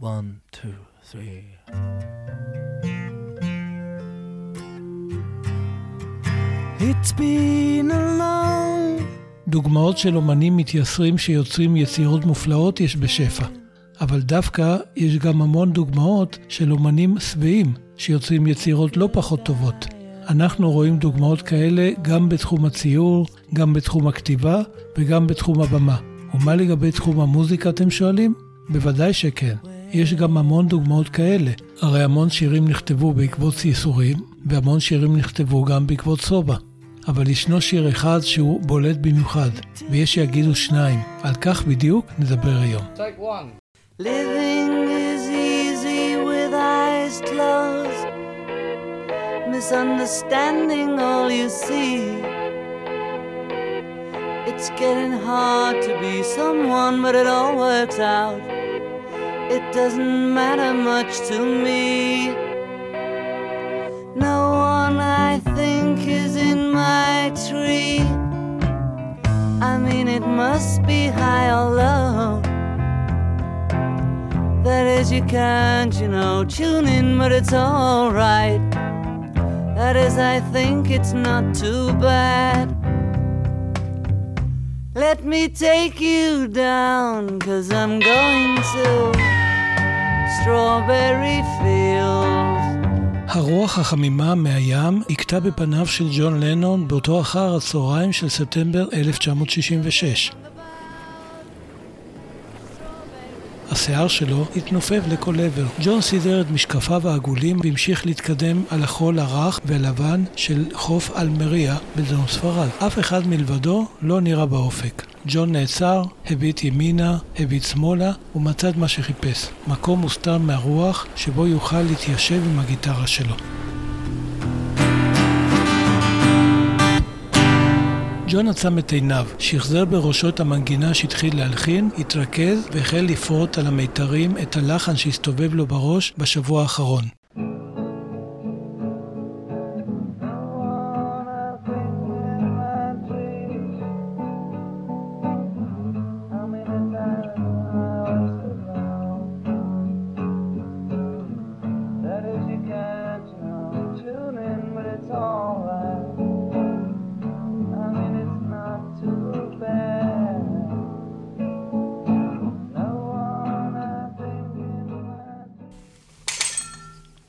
One, two, three. It's been a long... דוגמאות של אומנים מתייסרים שיוצרים יצירות מופלאות יש בשפע. אבל דווקא יש גם המון דוגמאות של אומנים שבעים שיוצרים יצירות לא פחות טובות. אנחנו רואים דוגמאות כאלה גם בתחום הציור, גם בתחום הכתיבה וגם בתחום הבמה. ומה לגבי תחום המוזיקה אתם שואלים? בוודאי שכן. יש גם המון דוגמאות כאלה. הרי המון שירים נכתבו בעקבות ייסורים, והמון שירים נכתבו גם בעקבות סובה. אבל ישנו שיר אחד שהוא בולט במיוחד, ויש שיגידו שניים. על כך בדיוק נדבר היום. Living is easy with eyes closed Misunderstanding all you see It's getting hard to be someone but it all works out It doesn't matter much to me No one I think is in my tree I mean it must be high or low That is, you can't, you know, tune in, but it's alright. That is, I think it's not too bad. Let me take you down, cause I'm going to Strawberry Fields. הרוח החמימה מהים הכתה בפניו של ג'ון לנון באותו אחר הצהריים של ספטמבר 1966. השיער שלו התנופף לכל עבר. ג'ון סידר את משקפיו העגולים והמשיך להתקדם על החול הרך והלבן של חוף אלמריה בדרום ספרד. אף אחד מלבדו לא נראה באופק. ג'ון נעצר, הביט ימינה, הביט שמאלה, ומצא את מה שחיפש. מקום מוסתר מהרוח שבו יוכל להתיישב עם הגיטרה שלו. ג'ון עצם את עיניו, שחזר בראשו את המנגינה שהתחיל להלחין, התרכז והחל לפרוט על המיתרים את הלחן שהסתובב לו בראש בשבוע האחרון.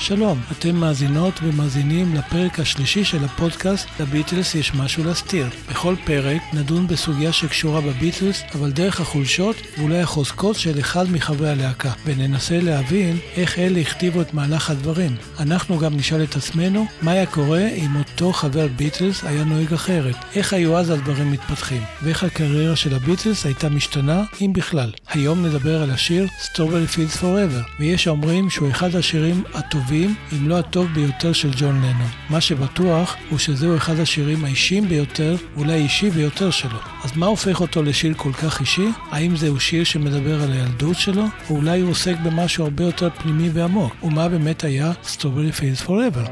שלום, אתם מאזינות ומאזינים לפרק השלישי של הפודקאסט "לביטלס יש משהו להסתיר". בכל פרק נדון בסוגיה שקשורה בביטלס, אבל דרך החולשות ואולי החוזקות של אחד מחברי הלהקה, וננסה להבין איך אלה הכתיבו את מהלך הדברים. אנחנו גם נשאל את עצמנו מה היה קורה אם אותו חבר ביטלס היה נוהג אחרת, איך היו אז הדברים מתפתחים, ואיך הקריירה של הביטלס הייתה משתנה, אם בכלל. היום נדבר על השיר Strawberry Fields Forever, ויש האומרים שהוא אחד השירים הטובים הטובים, אם לא הטוב ביותר של ג'ון לנון. מה שבטוח הוא שזהו אחד השירים האישיים ביותר, אולי האישי ביותר שלו. אז מה הופך אותו לשיר כל כך אישי? האם זהו שיר שמדבר על הילדות שלו? או אולי הוא עוסק במשהו הרבה יותר פנימי ועמוק? ומה באמת היה Strawberry Fields Forever?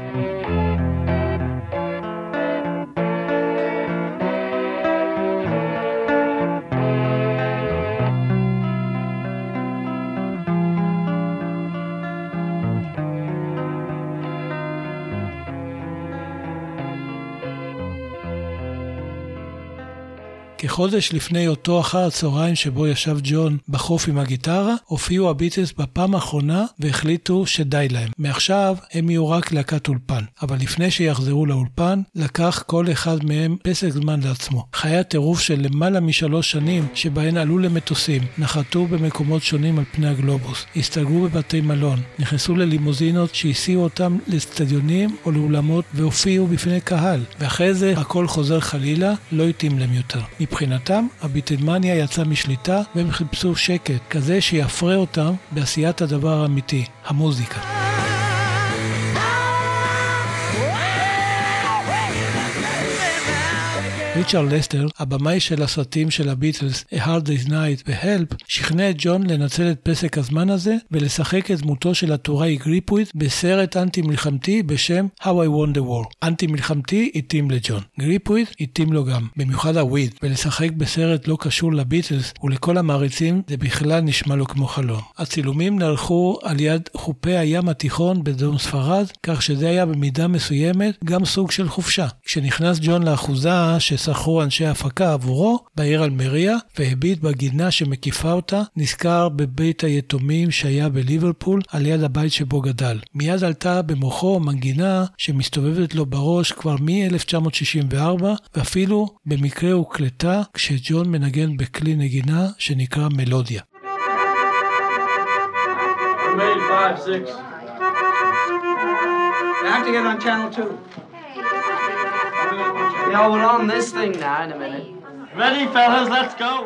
כחודש לפני אותו אחר הצהריים שבו ישב ג'ון בחוף עם הגיטרה, הופיעו הביטלס בפעם האחרונה והחליטו שדי להם. מעכשיו הם יהיו רק להקת אולפן. אבל לפני שיחזרו לאולפן, לקח כל אחד מהם פסק זמן לעצמו. חיי הטירוף של למעלה משלוש שנים, שבהן עלו למטוסים, נחתו במקומות שונים על פני הגלובוס, הסתגרו בבתי מלון, נכנסו ללימוזינות שהסיעו אותם לאצטדיונים או לאולמות והופיעו בפני קהל, ואחרי זה הכל חוזר חלילה, לא התאים להם יותר. מבחינתם, הביטלמניה יצאה משליטה והם חיפשו שקט, כזה שיפרה אותם בעשיית הדבר האמיתי, המוזיקה. ריצ'רד לסטר, הבמאי של הסרטים של הביטלס, A Hard Day's Night ו-Help, שכנע את ג'ון לנצל את פסק הזמן הזה ולשחק את דמותו של הטוראי גריפוויד בסרט אנטי מלחמתי בשם How I Won the War. אנטי מלחמתי התאים לג'ון. גריפוויד התאים לו גם, במיוחד ה weed, ולשחק בסרט לא קשור לביטלס ולכל המעריצים זה בכלל נשמע לו כמו חלום. הצילומים נערכו על יד חופי הים התיכון בדרום ספרד, כך שזה היה במידה מסוימת גם סוג של חופשה. כשנכנס ג'ון לאחוזה ששכרו אנשי הפקה עבורו בעיר אלמריה והביט בגינה שמקיפה אותה, נזכר בבית היתומים שהיה בליברפול על יד הבית שבו גדל. מיד עלתה במוחו מנגינה שמסתובבת לו בראש כבר מ-1964 ואפילו במקרה הוקלטה כשג'ון מנגן בכלי נגינה שנקרא מלודיה. Five, six. You have to get on channel two. Yeah, we're on this thing now in a minute.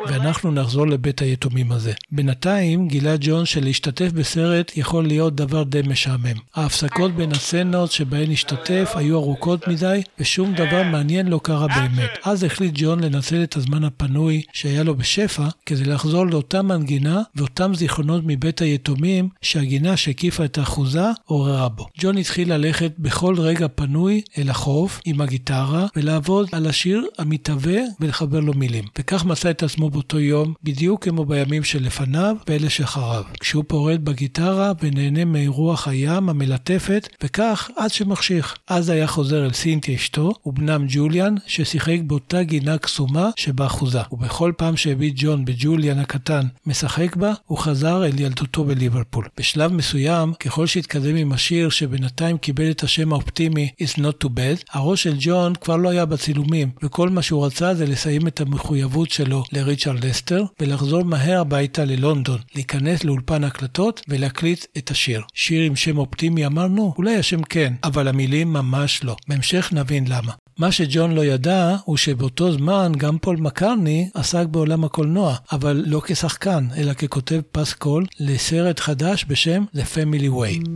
ואנחנו נחזור לבית היתומים הזה. בינתיים גילה ג'ון שלהשתתף בסרט יכול להיות דבר די משעמם. ההפסקות בין הסצנות שבהן השתתף היו ארוכות מדי, ושום דבר מעניין לא קרה באמת. אז החליט ג'ון לנצל את הזמן הפנוי שהיה לו בשפע, כדי לחזור לאותה מנגינה ואותם זיכרונות מבית היתומים שהגינה שהקיפה את האחוזה עוררה בו. ג'ון התחיל ללכת בכל רגע פנוי אל החוף עם הגיטרה ולעבוד על השיר המתהווה ולחבר לו מילים. וכך מצא את עצמו באותו יום, בדיוק כמו בימים שלפניו ואלה שאחריו. כשהוא פורד בגיטרה ונהנה מרוח הים המלטפת, וכך עד שמחשיך. אז היה חוזר אל סינטי אשתו ובנם ג'וליאן, ששיחק באותה גינה קסומה שבאחוזה. ובכל פעם שהביט ג'ון בג'וליאן הקטן משחק בה, הוא חזר אל ילדותו בליברפול. בשלב מסוים, ככל שהתקדם עם השיר שבינתיים קיבל את השם האופטימי It's Not Too Bad, הראש של ג'ון כבר לא היה בצילומים, וכל מה שהוא רצה זה לסיים את המחויבות שלו לריצ'רד לסטר ולחזור מהר הביתה ללונדון, להיכנס לאולפן הקלטות ולהקליט את השיר. שיר עם שם אופטימי אמרנו? אולי השם כן, אבל המילים ממש לא. בהמשך נבין למה. מה שג'ון לא ידע הוא שבאותו זמן גם פול מקרני עסק בעולם הקולנוע, אבל לא כשחקן, אלא ככותב פסקול לסרט חדש בשם The Family Way.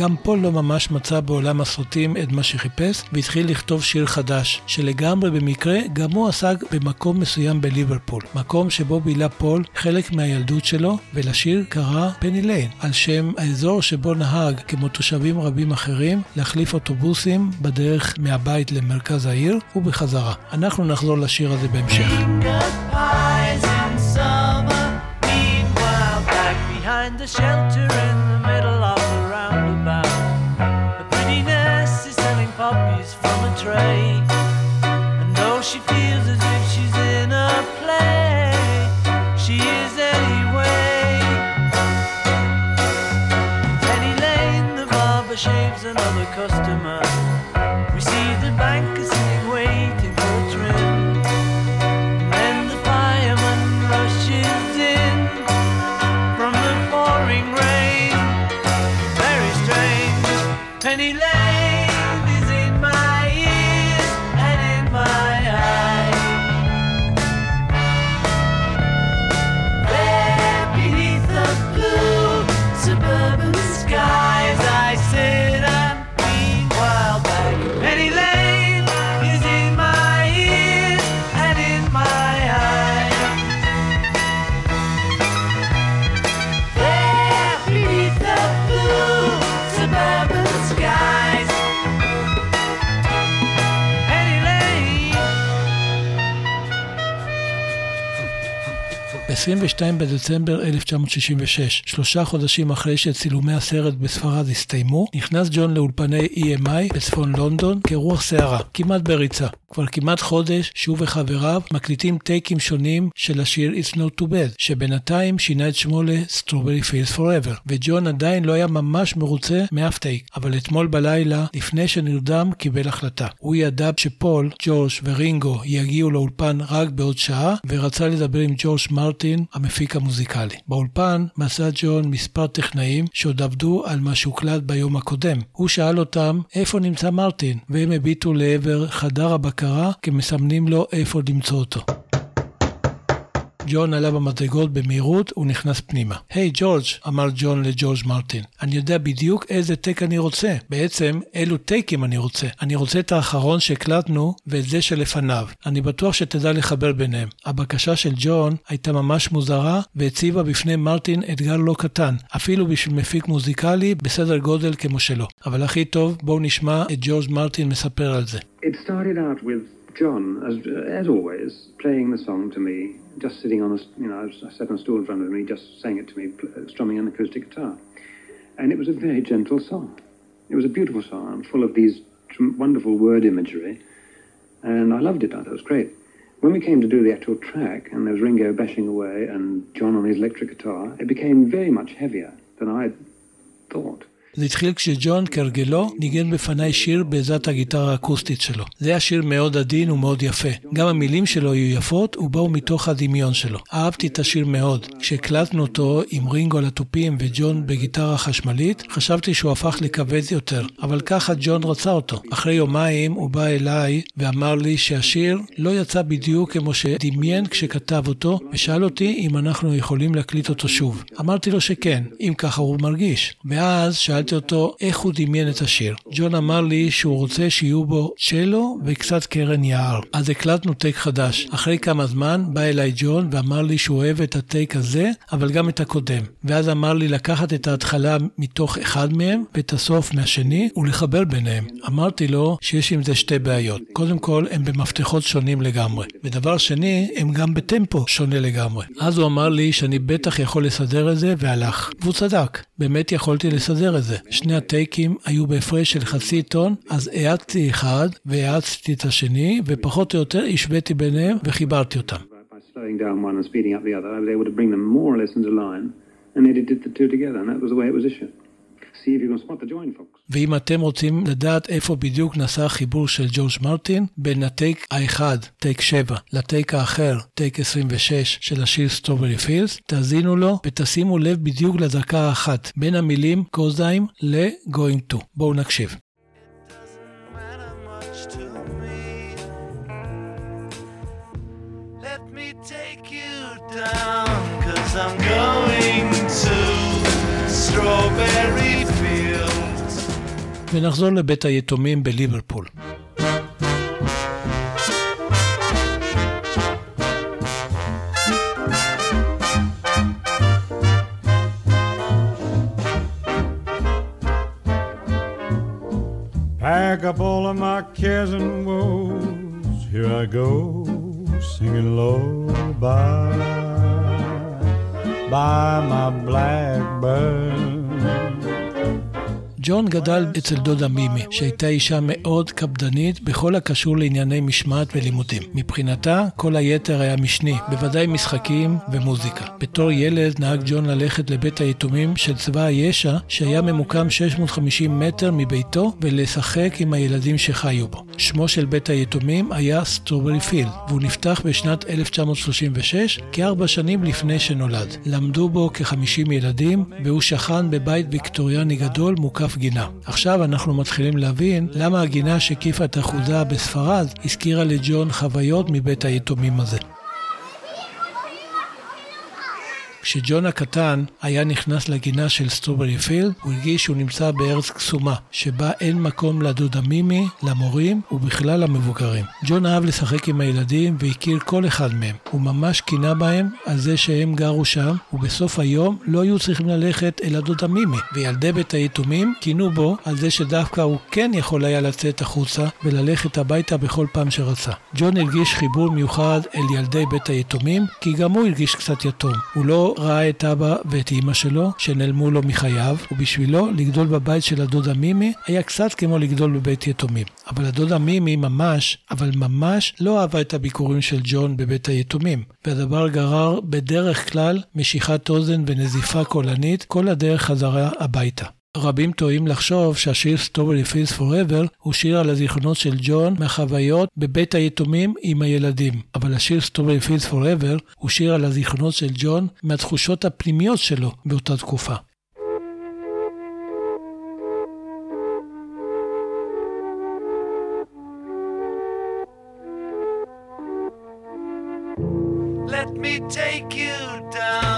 גם פול לא ממש מצא בעולם הסרטים את מה שחיפש, והתחיל לכתוב שיר חדש, שלגמרי במקרה גם הוא עסק במקום מסוים בליברפול, מקום שבו בילה פול חלק מהילדות שלו, ולשיר קרא Penny Lane, על שם האזור שבו נהג, כמו תושבים רבים אחרים, להחליף אוטובוסים בדרך מהבית למרכז העיר ובחזרה. אנחנו נחזור לשיר הזה בהמשך. the shelter Penny Lane ב-22 בדצמבר 1966, שלושה חודשים אחרי שצילומי הסרט בספרד הסתיימו, נכנס ג'ון לאולפני EMI בצפון לונדון כרוח סערה, כמעט בריצה. כבר כמעט חודש, שהוא וחבריו מקליטים טייקים שונים של השיר It's Not Too Bad, שבינתיים שינה את שמו ל-Strawberry Fields Forever, וג'ון עדיין לא היה ממש מרוצה מאף טייק, אבל אתמול בלילה, לפני שנרדם, קיבל החלטה. הוא ידע שפול, ג'ורג' ורינגו יגיעו לאולפן רק בעוד שעה, ורצה לדבר עם ג'ורג' מרטין, המפיק המוזיקלי. באולפן מצא ג'ון מספר טכנאים שעוד עבדו על מה שהוקלט ביום הקודם. הוא שאל אותם איפה נמצא מרטין, והם הביטו לעבר חדר הבקרה כמסמנים לו איפה למצוא אותו. ג'ון עלה במדרגות במהירות ונכנס פנימה. היי hey, ג'ורג', אמר ג'ון לג'ורג' מרטין, אני יודע בדיוק איזה טייק אני רוצה. בעצם, אילו טייקים אני רוצה. אני רוצה את האחרון שהקלטנו ואת זה שלפניו. אני בטוח שתדע לחבר ביניהם. הבקשה של ג'ון הייתה ממש מוזרה והציבה בפני מרטין אתגר לא קטן, אפילו בשביל מפיק מוזיקלי בסדר גודל כמו שלו. אבל הכי טוב, בואו נשמע את ג'ורג' מרטין מספר על זה. It started out with John, as, as always, playing the song to me, just sitting on a, you know, I sat on a stool in front of me, just sang it to me, uh, strumming an acoustic guitar. And it was a very gentle song. It was a beautiful song, full of these wonderful word imagery. And I loved it. I thought it was great. When we came to do the actual track, and there was Ringo bashing away and John on his electric guitar, it became very much heavier than I thought. זה התחיל כשג'ון, כהרגלו, ניגן בפניי שיר בעזרת הגיטרה האקוסטית שלו. זה היה שיר מאוד עדין ומאוד יפה. גם המילים שלו היו יפות ובאו מתוך הדמיון שלו. אהבתי את השיר מאוד. כשהקלטנו אותו עם רינגו על התופים וג'ון בגיטרה חשמלית, חשבתי שהוא הפך לכבד יותר, אבל ככה ג'ון רצה אותו. אחרי יומיים הוא בא אליי ואמר לי שהשיר לא יצא בדיוק כמו שדמיין כשכתב אותו, ושאל אותי אם אנחנו יכולים להקליט אותו שוב. אמרתי לו שכן, אם ככה הוא מרגיש. ואז שאל שאלתי אותו איך הוא דמיין את השיר. ג'ון אמר לי שהוא רוצה שיהיו בו צ'לו וקצת קרן יער. אז הקלטנו טייק חדש. אחרי כמה זמן בא אליי ג'ון ואמר לי שהוא אוהב את הטייק הזה, אבל גם את הקודם. ואז אמר לי לקחת את ההתחלה מתוך אחד מהם ואת הסוף מהשני ולחבר ביניהם. אמרתי לו שיש עם זה שתי בעיות. קודם כל, הם במפתחות שונים לגמרי. ודבר שני, הם גם בטמפו שונה לגמרי. אז הוא אמר לי שאני בטח יכול לסדר את זה, והלך. והוא צדק. באמת יכולתי לסדר את זה. שני הטייקים היו בהפרש של חצי טון, אז האצתי אחד והאצתי את השני, ופחות או יותר השוויתי ביניהם וחיברתי אותם. ואם אתם רוצים לדעת איפה בדיוק נעשה החיבור של ג'ורג' מרטין, בין הטייק האחד, טייק 7, לטייק האחר, טייק 26 של השיר Strawberry Fields, תאזינו לו ותשימו לב בדיוק לדקה האחת, בין המילים cause I'm ל-going to. בואו נקשיב. I'm going to strawberry ונחזור לבית היתומים בליברפול. Pack up all of my cares and woes. Here I go, singing low bye, bye my blackbird. ג'ון גדל אצל דודה מימי, שהייתה אישה מאוד קפדנית בכל הקשור לענייני משמעת ולימודים. מבחינתה, כל היתר היה משני, בוודאי משחקים ומוזיקה. בתור ילד נהג ג'ון ללכת לבית היתומים של צבא הישע, שהיה ממוקם 650 מטר מביתו, ולשחק עם הילדים שחיו בו. שמו של בית היתומים היה Strawberry Field, והוא נפתח בשנת 1936, כארבע שנים לפני שנולד. למדו בו כ-50 ילדים, והוא שכן בבית ויקטוריאני גדול מוקף גינה. עכשיו אנחנו מתחילים להבין למה הגינה שהקיפה את אחוזה בספרד הזכירה לג'ון חוויות מבית היתומים הזה. כשג'ון הקטן היה נכנס לגינה של Strawberry Field, הוא הרגיש שהוא נמצא בארץ קסומה, שבה אין מקום לדודה מימי, למורים ובכלל למבוגרים. ג'ון אהב לשחק עם הילדים והכיר כל אחד מהם. הוא ממש קינה בהם על זה שהם גרו שם, ובסוף היום לא היו צריכים ללכת אל הדודה מימי. וילדי בית היתומים קינו בו על זה שדווקא הוא כן יכול היה לצאת החוצה וללכת הביתה בכל פעם שרצה. ג'ון הרגיש חיבור מיוחד אל ילדי בית היתומים, כי גם הוא הרגיש קצת יתום. הוא לא ראה את אבא ואת אימא שלו, שנעלמו לו מחייו, ובשבילו לגדול בבית של הדודה מימי היה קצת כמו לגדול בבית יתומים. אבל הדודה מימי ממש, אבל ממש לא אהבה את הביקורים של ג'ון בבית היתומים, והדבר גרר בדרך כלל משיכת אוזן ונזיפה קולנית כל הדרך חזרה הביתה. רבים טועים לחשוב שהשיר Strawberry Fields Forever הוא שיר על הזיכרונות של ג'ון מהחוויות בבית היתומים עם הילדים. אבל השיר Strawberry Fields Forever הוא שיר על הזיכרונות של ג'ון מהתחושות הפנימיות שלו באותה תקופה. Let me take you down,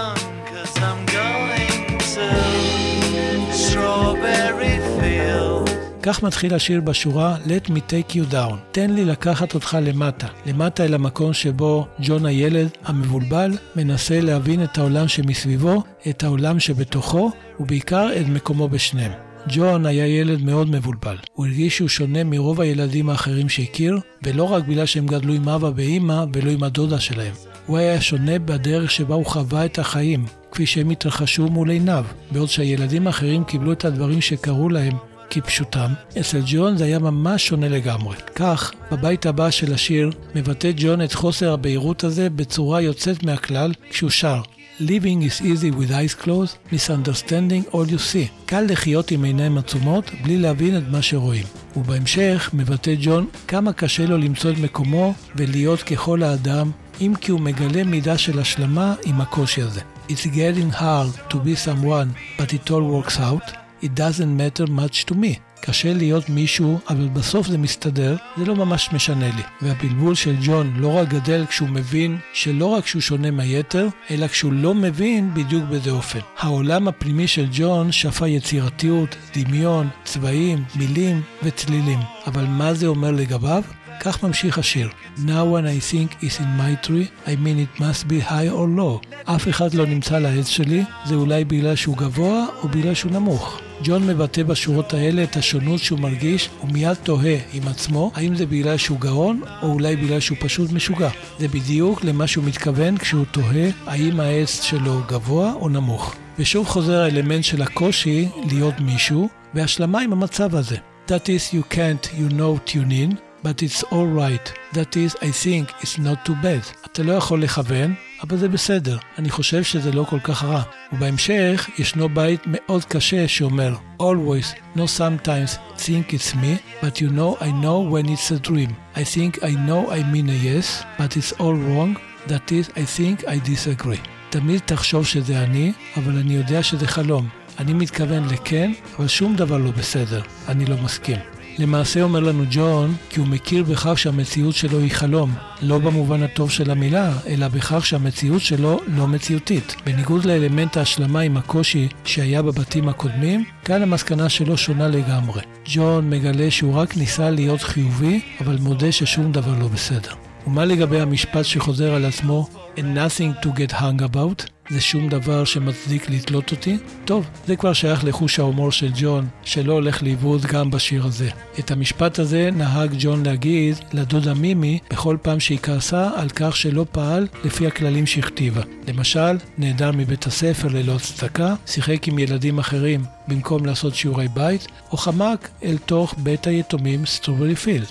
כך מתחיל השיר בשורה Let me take you down. תן לי לקחת אותך למטה. למטה אל המקום שבו ג'ון הילד המבולבל מנסה להבין את העולם שמסביבו, את העולם שבתוכו, ובעיקר את מקומו בשניהם. ג'ון היה ילד מאוד מבולבל. הוא הרגיש שהוא שונה מרוב הילדים האחרים שהכיר, ולא רק בגלל שהם גדלו עם אבא ואימא ולא עם הדודה שלהם. הוא היה שונה בדרך שבה הוא חווה את החיים, כפי שהם התרחשו מול עיניו, בעוד שהילדים האחרים קיבלו את הדברים שקרו להם כפשוטם, אצל ג'ון זה היה ממש שונה לגמרי. כך, בבית הבא של השיר, מבטא ג'ון את חוסר הבהירות הזה בצורה יוצאת מהכלל כשהוא שר Living is easy with eyes closed, misunderstanding all you see. קל לחיות עם עיניים עצומות בלי להבין את מה שרואים. ובהמשך מבטא ג'ון כמה קשה לו למצוא את מקומו ולהיות ככל האדם, אם כי הוא מגלה מידה של השלמה עם הקושי הזה. It's getting hard to be someone, but it all works out. It doesn't matter much to me. קשה להיות מישהו, אבל בסוף זה מסתדר, זה לא ממש משנה לי. והבלבול של ג'ון לא רק גדל כשהוא מבין שלא רק שהוא שונה מהיתר, אלא כשהוא לא מבין בדיוק באיזה אופן. העולם הפנימי של ג'ון שפה יצירתיות, דמיון, צבעים, מילים וצלילים. אבל מה זה אומר לגביו? כך ממשיך השיר. Now when I think is in my tree, I mean it must be high or low. אף אחד לא נמצא לעץ שלי, זה אולי בגלל שהוא גבוה או בגלל שהוא נמוך. ג'ון מבטא בשורות האלה את השונות שהוא מרגיש, ומיד תוהה עם עצמו האם זה בגלל שהוא גאון, או אולי בגלל שהוא פשוט משוגע. זה בדיוק למה שהוא מתכוון כשהוא תוהה האם העץ שלו גבוה או נמוך. ושוב חוזר האלמנט של הקושי להיות מישהו, והשלמה עם המצב הזה. That is you can't, you know, tune in, but it's all right. That is, I think, it's not too bad. אתה לא יכול לכוון, אבל זה בסדר. אני חושב שזה לא כל כך רע. ובהמשך ישנו בית מאוד קשה שאומר always, no sometimes think it's me, but you know I know when it's a dream. I think I know I mean a yes, but it's all wrong. That is, I think I disagree. תמיד תחשוב שזה אני, אבל אני יודע שזה חלום. אני מתכוון לכן, אבל שום דבר לא בסדר. אני לא מסכים. למעשה אומר לנו ג'ון כי הוא מכיר בכך שהמציאות שלו היא חלום, לא במובן הטוב של המילה, אלא בכך שהמציאות שלו לא מציאותית. בניגוד לאלמנט ההשלמה עם הקושי שהיה בבתים הקודמים, כאן המסקנה שלו שונה לגמרי. ג'ון מגלה שהוא רק ניסה להיות חיובי, אבל מודה ששום דבר לא בסדר. ומה לגבי המשפט שחוזר על עצמו, and nothing to get hung about? זה שום דבר שמצדיק לתלות אותי? טוב, זה כבר שייך לחוש ההומור של ג'ון, שלא הולך לאיבוד גם בשיר הזה. את המשפט הזה נהג ג'ון להגיד לדודה מימי בכל פעם שהיא כעסה על כך שלא פעל לפי הכללים שהכתיבה. למשל, נעדר מבית הספר ללא הצדקה, שיחק עם ילדים אחרים במקום לעשות שיעורי בית, או חמק אל תוך בית היתומים סטרוברי פילד.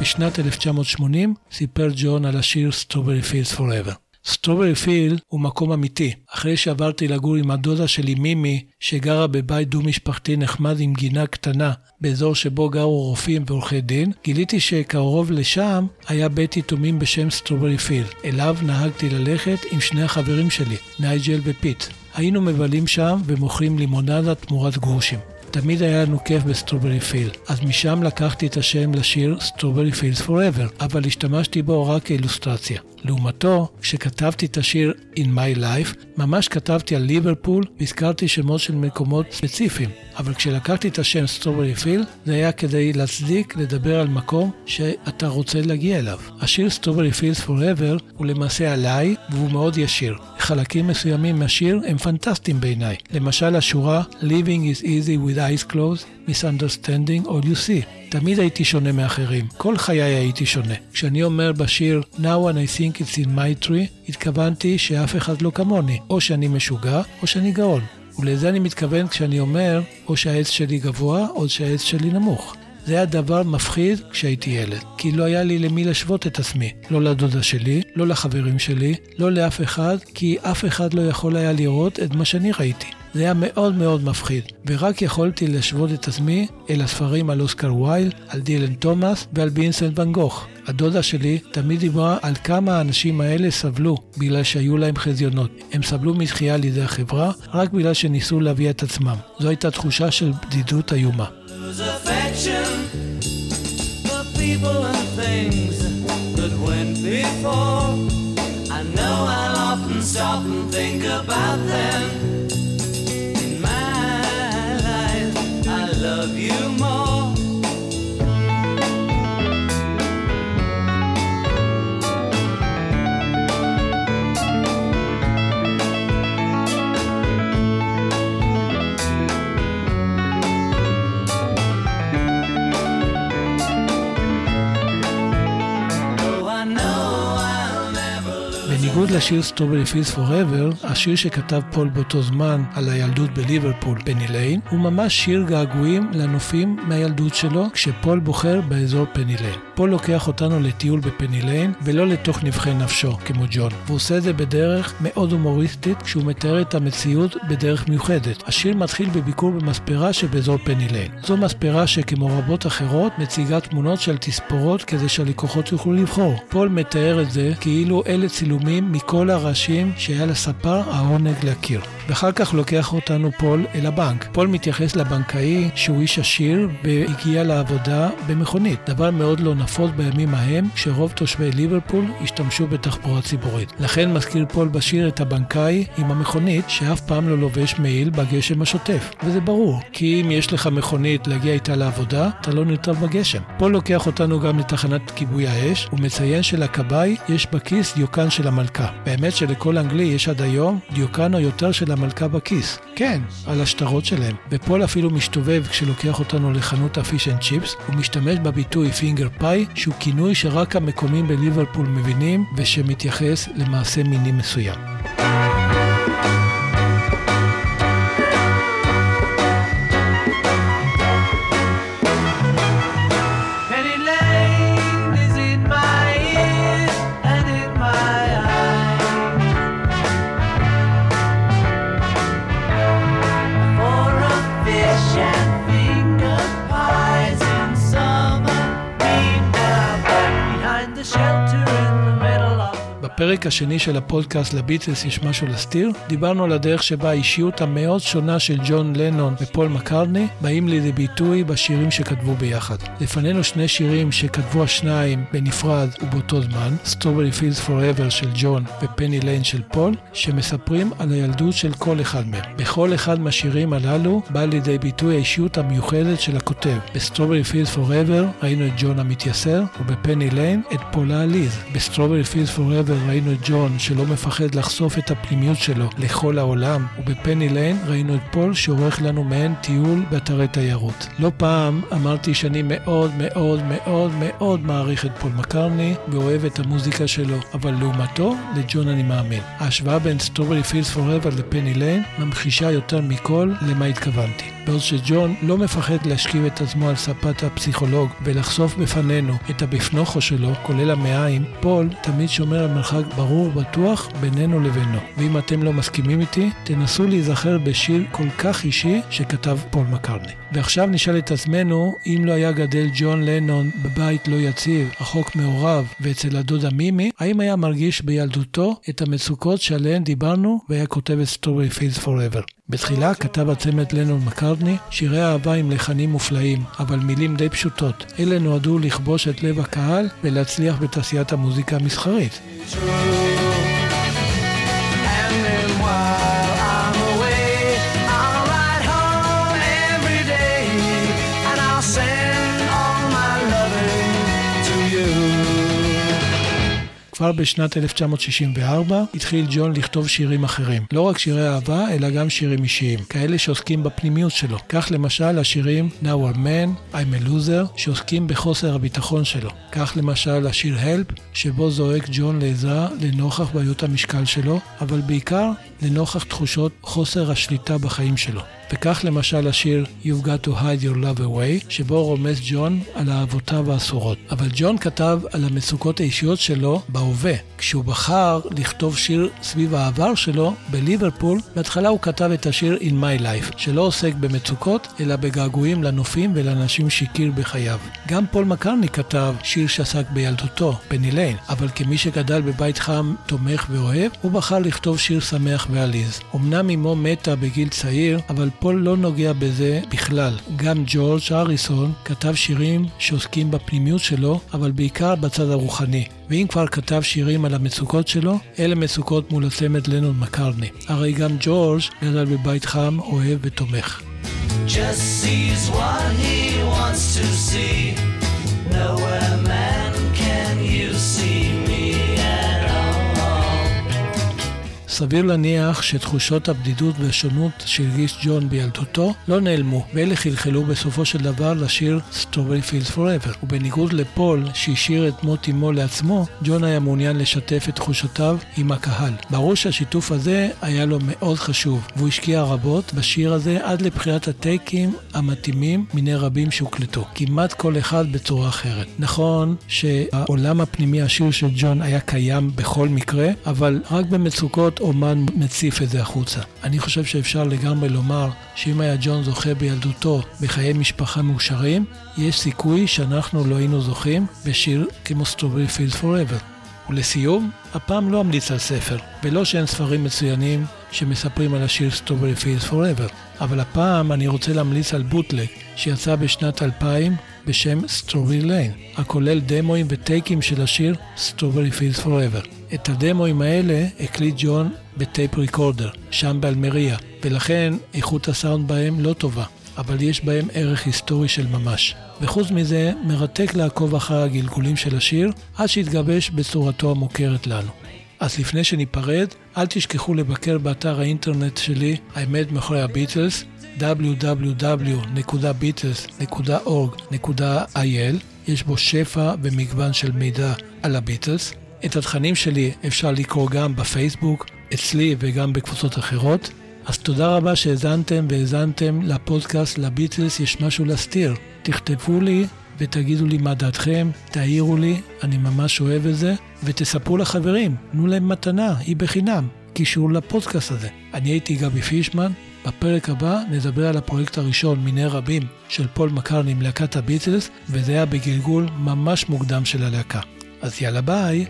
בשנת 1980 סיפר ג'ון על השיר Strawberry Fields Forever. סטרוברי פילד הוא מקום אמיתי. אחרי שעברתי לגור עם הדודה שלי מימי, שגרה בבית דו-משפחתי נחמד עם גינה קטנה, באזור שבו גרו רופאים ועורכי דין, גיליתי שקרוב לשם היה בית יתומים בשם סטרוברי פילד. אליו נהגתי ללכת עם שני החברים שלי, נייג'ל ופיט. היינו מבלים שם ומוכרים לימונדה תמורת גרושים. תמיד היה לנו כיף בסטרוברי פילד, אז משם לקחתי את השם לשיר Strawberry Fields Forever, אבל השתמשתי בו רק כאילוסטרציה. לעומתו, כשכתבתי את השיר In My Life, ממש כתבתי על ליברפול והזכרתי שמות של מקומות ספציפיים. אבל כשלקחתי את השם סטרוברי פילד, זה היה כדי להצדיק לדבר על מקום שאתה רוצה להגיע אליו. השיר Strawberry Fields Forever הוא למעשה עליי, והוא מאוד ישיר. חלקים מסוימים מהשיר הם פנטסטיים בעיניי. למשל השורה Living is easy with eyes closed, misunderstanding all you see. תמיד הייתי שונה מאחרים, כל חיי הייתי שונה. כשאני אומר בשיר No one I think is in my tree, התכוונתי שאף אחד לא כמוני, או שאני משוגע, או שאני גאון. ולזה אני מתכוון כשאני אומר, או שהעץ שלי גבוה, או שהעץ שלי נמוך. זה היה דבר מפחיד כשהייתי ילד, כי לא היה לי למי להשוות את עצמי. לא לדודה שלי, לא לחברים שלי, לא לאף אחד, כי אף אחד לא יכול היה לראות את מה שאני ראיתי. זה היה מאוד מאוד מפחיד, ורק יכולתי להשוות את עצמי אל הספרים על אוסקר וייל, על דילן תומאס ועל בינסנט ואן גוך. הדודה שלי תמיד דיברה על כמה האנשים האלה סבלו בגלל שהיו להם חזיונות. הם סבלו מתחייה על ידי החברה רק בגלל שניסו להביא את עצמם. זו הייתה תחושה של בדידות איומה. I know I'll often stop and think about them. Love you לשיר Strawberry Fields Forever, השיר שכתב פול באותו זמן על הילדות בליברפול, פני ליין, הוא ממש שיר געגועים לנופים מהילדות שלו, כשפול בוחר באזור פני ליין. פול לוקח אותנו לטיול בפני ליין, ולא לתוך נבכי נפשו, כמו ג'ון. והוא עושה את זה בדרך מאוד הומוריסטית, כשהוא מתאר את המציאות בדרך מיוחדת. השיר מתחיל בביקור במספרה שבאזור פני ליין. זו מספרה שכמו רבות אחרות, מציגה תמונות של תספורות כדי שהלקוחות יוכלו לבחור. פול מתאר את זה כאילו אלה צילומים מכל הראשים שהיה לספר העונג להכיר. ואחר כך לוקח אותנו פול אל הבנק. פול מתייחס לבנקאי שהוא איש עשיר והגיע לעבודה במכונית, דבר מאוד לא נפוץ בימים ההם, כשרוב תושבי ליברפול השתמשו בתחבורה ציבורית. לכן מזכיר פול בשיר את הבנקאי עם המכונית, שאף פעם לא לובש מעיל בגשם השוטף. וזה ברור, כי אם יש לך מכונית להגיע איתה לעבודה, אתה לא נרטב בגשם. פול לוקח אותנו גם לתחנת כיבוי האש, ומציין שלכבאי יש בכיס דיוקן של המלכה. באמת שלכל אנגלי יש עד היום דיוקן או יותר של המלכה בכיס. כן, על השטרות שלהם. ופול אפילו משתובב כשלוקח אותנו לחנות ה fish and chips, הוא משתמש בביטוי finger pie, שהוא כינוי שרק המקומים בליברפול מבינים, ושמתייחס למעשה מיני מסוים. בפרק השני של הפודקאסט לביטלס יש משהו להסתיר, דיברנו על הדרך שבה האישיות המאוד שונה של ג'ון לנון ופול מקרטני באים לידי ביטוי בשירים שכתבו ביחד. לפנינו שני שירים שכתבו השניים בנפרד ובאותו זמן, Strawberry Fields Forever של ג'ון ופני ליין של פול, שמספרים על הילדות של כל אחד מהם. בכל אחד מהשירים הללו בא לידי ביטוי האישיות המיוחדת של הכותב. ב Strawberry Fields Forever ראינו את ג'ון המתייסר, ובפני ליין את פול העליז. ב Strawberry Fields Forever ראינו את ג'ון שלא מפחד לחשוף את הפנימיות שלו לכל העולם, ובפני ליין ראינו את פול שעורך לנו מעין טיול באתרי תיירות. לא פעם אמרתי שאני מאוד מאוד מאוד מאוד מעריך את פול מקרטני ואוהב את המוזיקה שלו, אבל לעומתו, לג'ון אני מאמין. ההשוואה בין Strawberry Fields Forever לפני ליין ממחישה יותר מכל למה התכוונתי. בעוד שג'ון לא מפחד להשכיב את עצמו על ספת הפסיכולוג ולחשוף בפנינו את הבפנוכו שלו, כולל המעיים, פול תמיד שומר על מרחק ברור ובטוח בינינו לבינו. ואם אתם לא מסכימים איתי, תנסו להיזכר בשיר כל כך אישי שכתב פול מקרטני. ועכשיו נשאל את עצמנו, אם לא היה גדל ג'ון לנון בבית לא יציב, רחוק מהוריו ואצל הדודה מימי, האם היה מרגיש בילדותו את המצוקות שעליהן דיברנו והיה כותב את Strawberry Fields Forever? בתחילה כתב הצמד לנון מקרדני שירי אהבה עם לחנים מופלאים, אבל מילים די פשוטות. אלה נועדו לכבוש את לב הקהל ולהצליח בתעשיית המוזיקה המסחרית. And כבר בשנת 1964 התחיל ג'ון לכתוב שירים אחרים. לא רק שירי אהבה, אלא גם שירים אישיים, כאלה שעוסקים בפנימיות שלו. כך למשל השירים Now a Man, I'm a Loser, שעוסקים בחוסר הביטחון שלו. כך למשל השיר Help, שבו זועק ג'ון לעזרה לנוכח בעיות המשקל שלו, אבל בעיקר לנוכח תחושות חוסר השליטה בחיים שלו. וכך למשל השיר You've Got to Hide Your Love Away, שבו רומז ג'ון על אהבותיו האסורות. אבל ג'ון כתב על המצוקות האישיות שלו בהווה. כשהוא בחר לכתוב שיר סביב העבר שלו בליברפול, בהתחלה הוא כתב את השיר In My Life, שלא עוסק במצוקות, אלא בגעגועים לנופים ולאנשים שהכיר בחייו. גם פול מקרטני כתב שיר שעסק בילדותו, פני ליין, אבל כמי שגדל בבית חם, תומך ואוהב, הוא בחר לכתוב שיר שמח ועליז. אמנם אמו מתה בגיל צעיר, אבל פול לא נוגע בזה בכלל. גם ג'ורג' הריסון כתב שירים שעוסקים בפנימיות שלו, אבל בעיקר בצד הרוחני. ואם כבר כתב שירים על המצוקות שלו, אלה מצוקות מול הצמד לנון מקרטני. הרי גם ג'ורג' גדל בבית חם, אוהב ותומך. Just sees what he wants to see. Nowhere, סביר להניח שתחושות הבדידות והשונות שהרגיש ג'ון בילדותו לא נעלמו, ואלה חלחלו בסופו של דבר לשיר Strawberry Fields Forever. ובניגוד לפול, שהשאיר את מות אמו לעצמו, ג'ון היה מעוניין לשתף את תחושותיו עם הקהל. ברור שהשיתוף הזה היה לו מאוד חשוב, והוא השקיע רבות בשיר הזה עד לבחירת הטייקים המתאימים מיני רבים שהוקלטו. כמעט כל אחד בצורה אחרת. נכון שהעולם הפנימי השיר של ג'ון היה קיים בכל מקרה, אבל רק במצוקות אומן מציף את זה החוצה. אני חושב שאפשר לגמרי לומר שאם היה ג'ון זוכה בילדותו בחיי משפחה מאושרים, יש סיכוי שאנחנו לא היינו זוכים בשיר כמו Strawberry Fields Forever. ולסיום, הפעם לא אמליץ על ספר, ולא שאין ספרים מצוינים שמספרים על השיר Strawberry Fields Forever, אבל הפעם אני רוצה להמליץ על בוטלג שיצא בשנת 2000 בשם Strawberry Lane, הכולל דמואים וטייקים של השיר Strawberry Fields Forever. את הדמואים האלה הקליט ג'ון בטייפ ריקורדר, שם באלמריה, ולכן איכות הסאונד בהם לא טובה. אבל יש בהם ערך היסטורי של ממש. וחוץ מזה, מרתק לעקוב אחר הגלגולים של השיר, עד שיתגבש בצורתו המוכרת לנו. אז לפני שניפרד, אל תשכחו לבקר באתר האינטרנט שלי, האמת מאחורי הביטלס, www.beatles.org.il, יש בו שפע ומגוון של מידע על הביטלס. את התכנים שלי אפשר לקרוא גם בפייסבוק, אצלי וגם בקבוצות אחרות. אז תודה רבה שהאזנתם והאזנתם לפודקאסט לביטלס יש משהו להסתיר. תכתבו לי ותגידו לי מה דעתכם, תעירו לי, אני ממש אוהב את זה, ותספרו לחברים, תנו להם מתנה, היא בחינם, קישור לפודקאסט הזה. אני הייתי גבי פישמן, בפרק הבא נדבר על הפרויקט הראשון מיני רבים של פול מקרני עם להקת הביטלס, וזה היה בגלגול ממש מוקדם של הלהקה. אז יאללה ביי.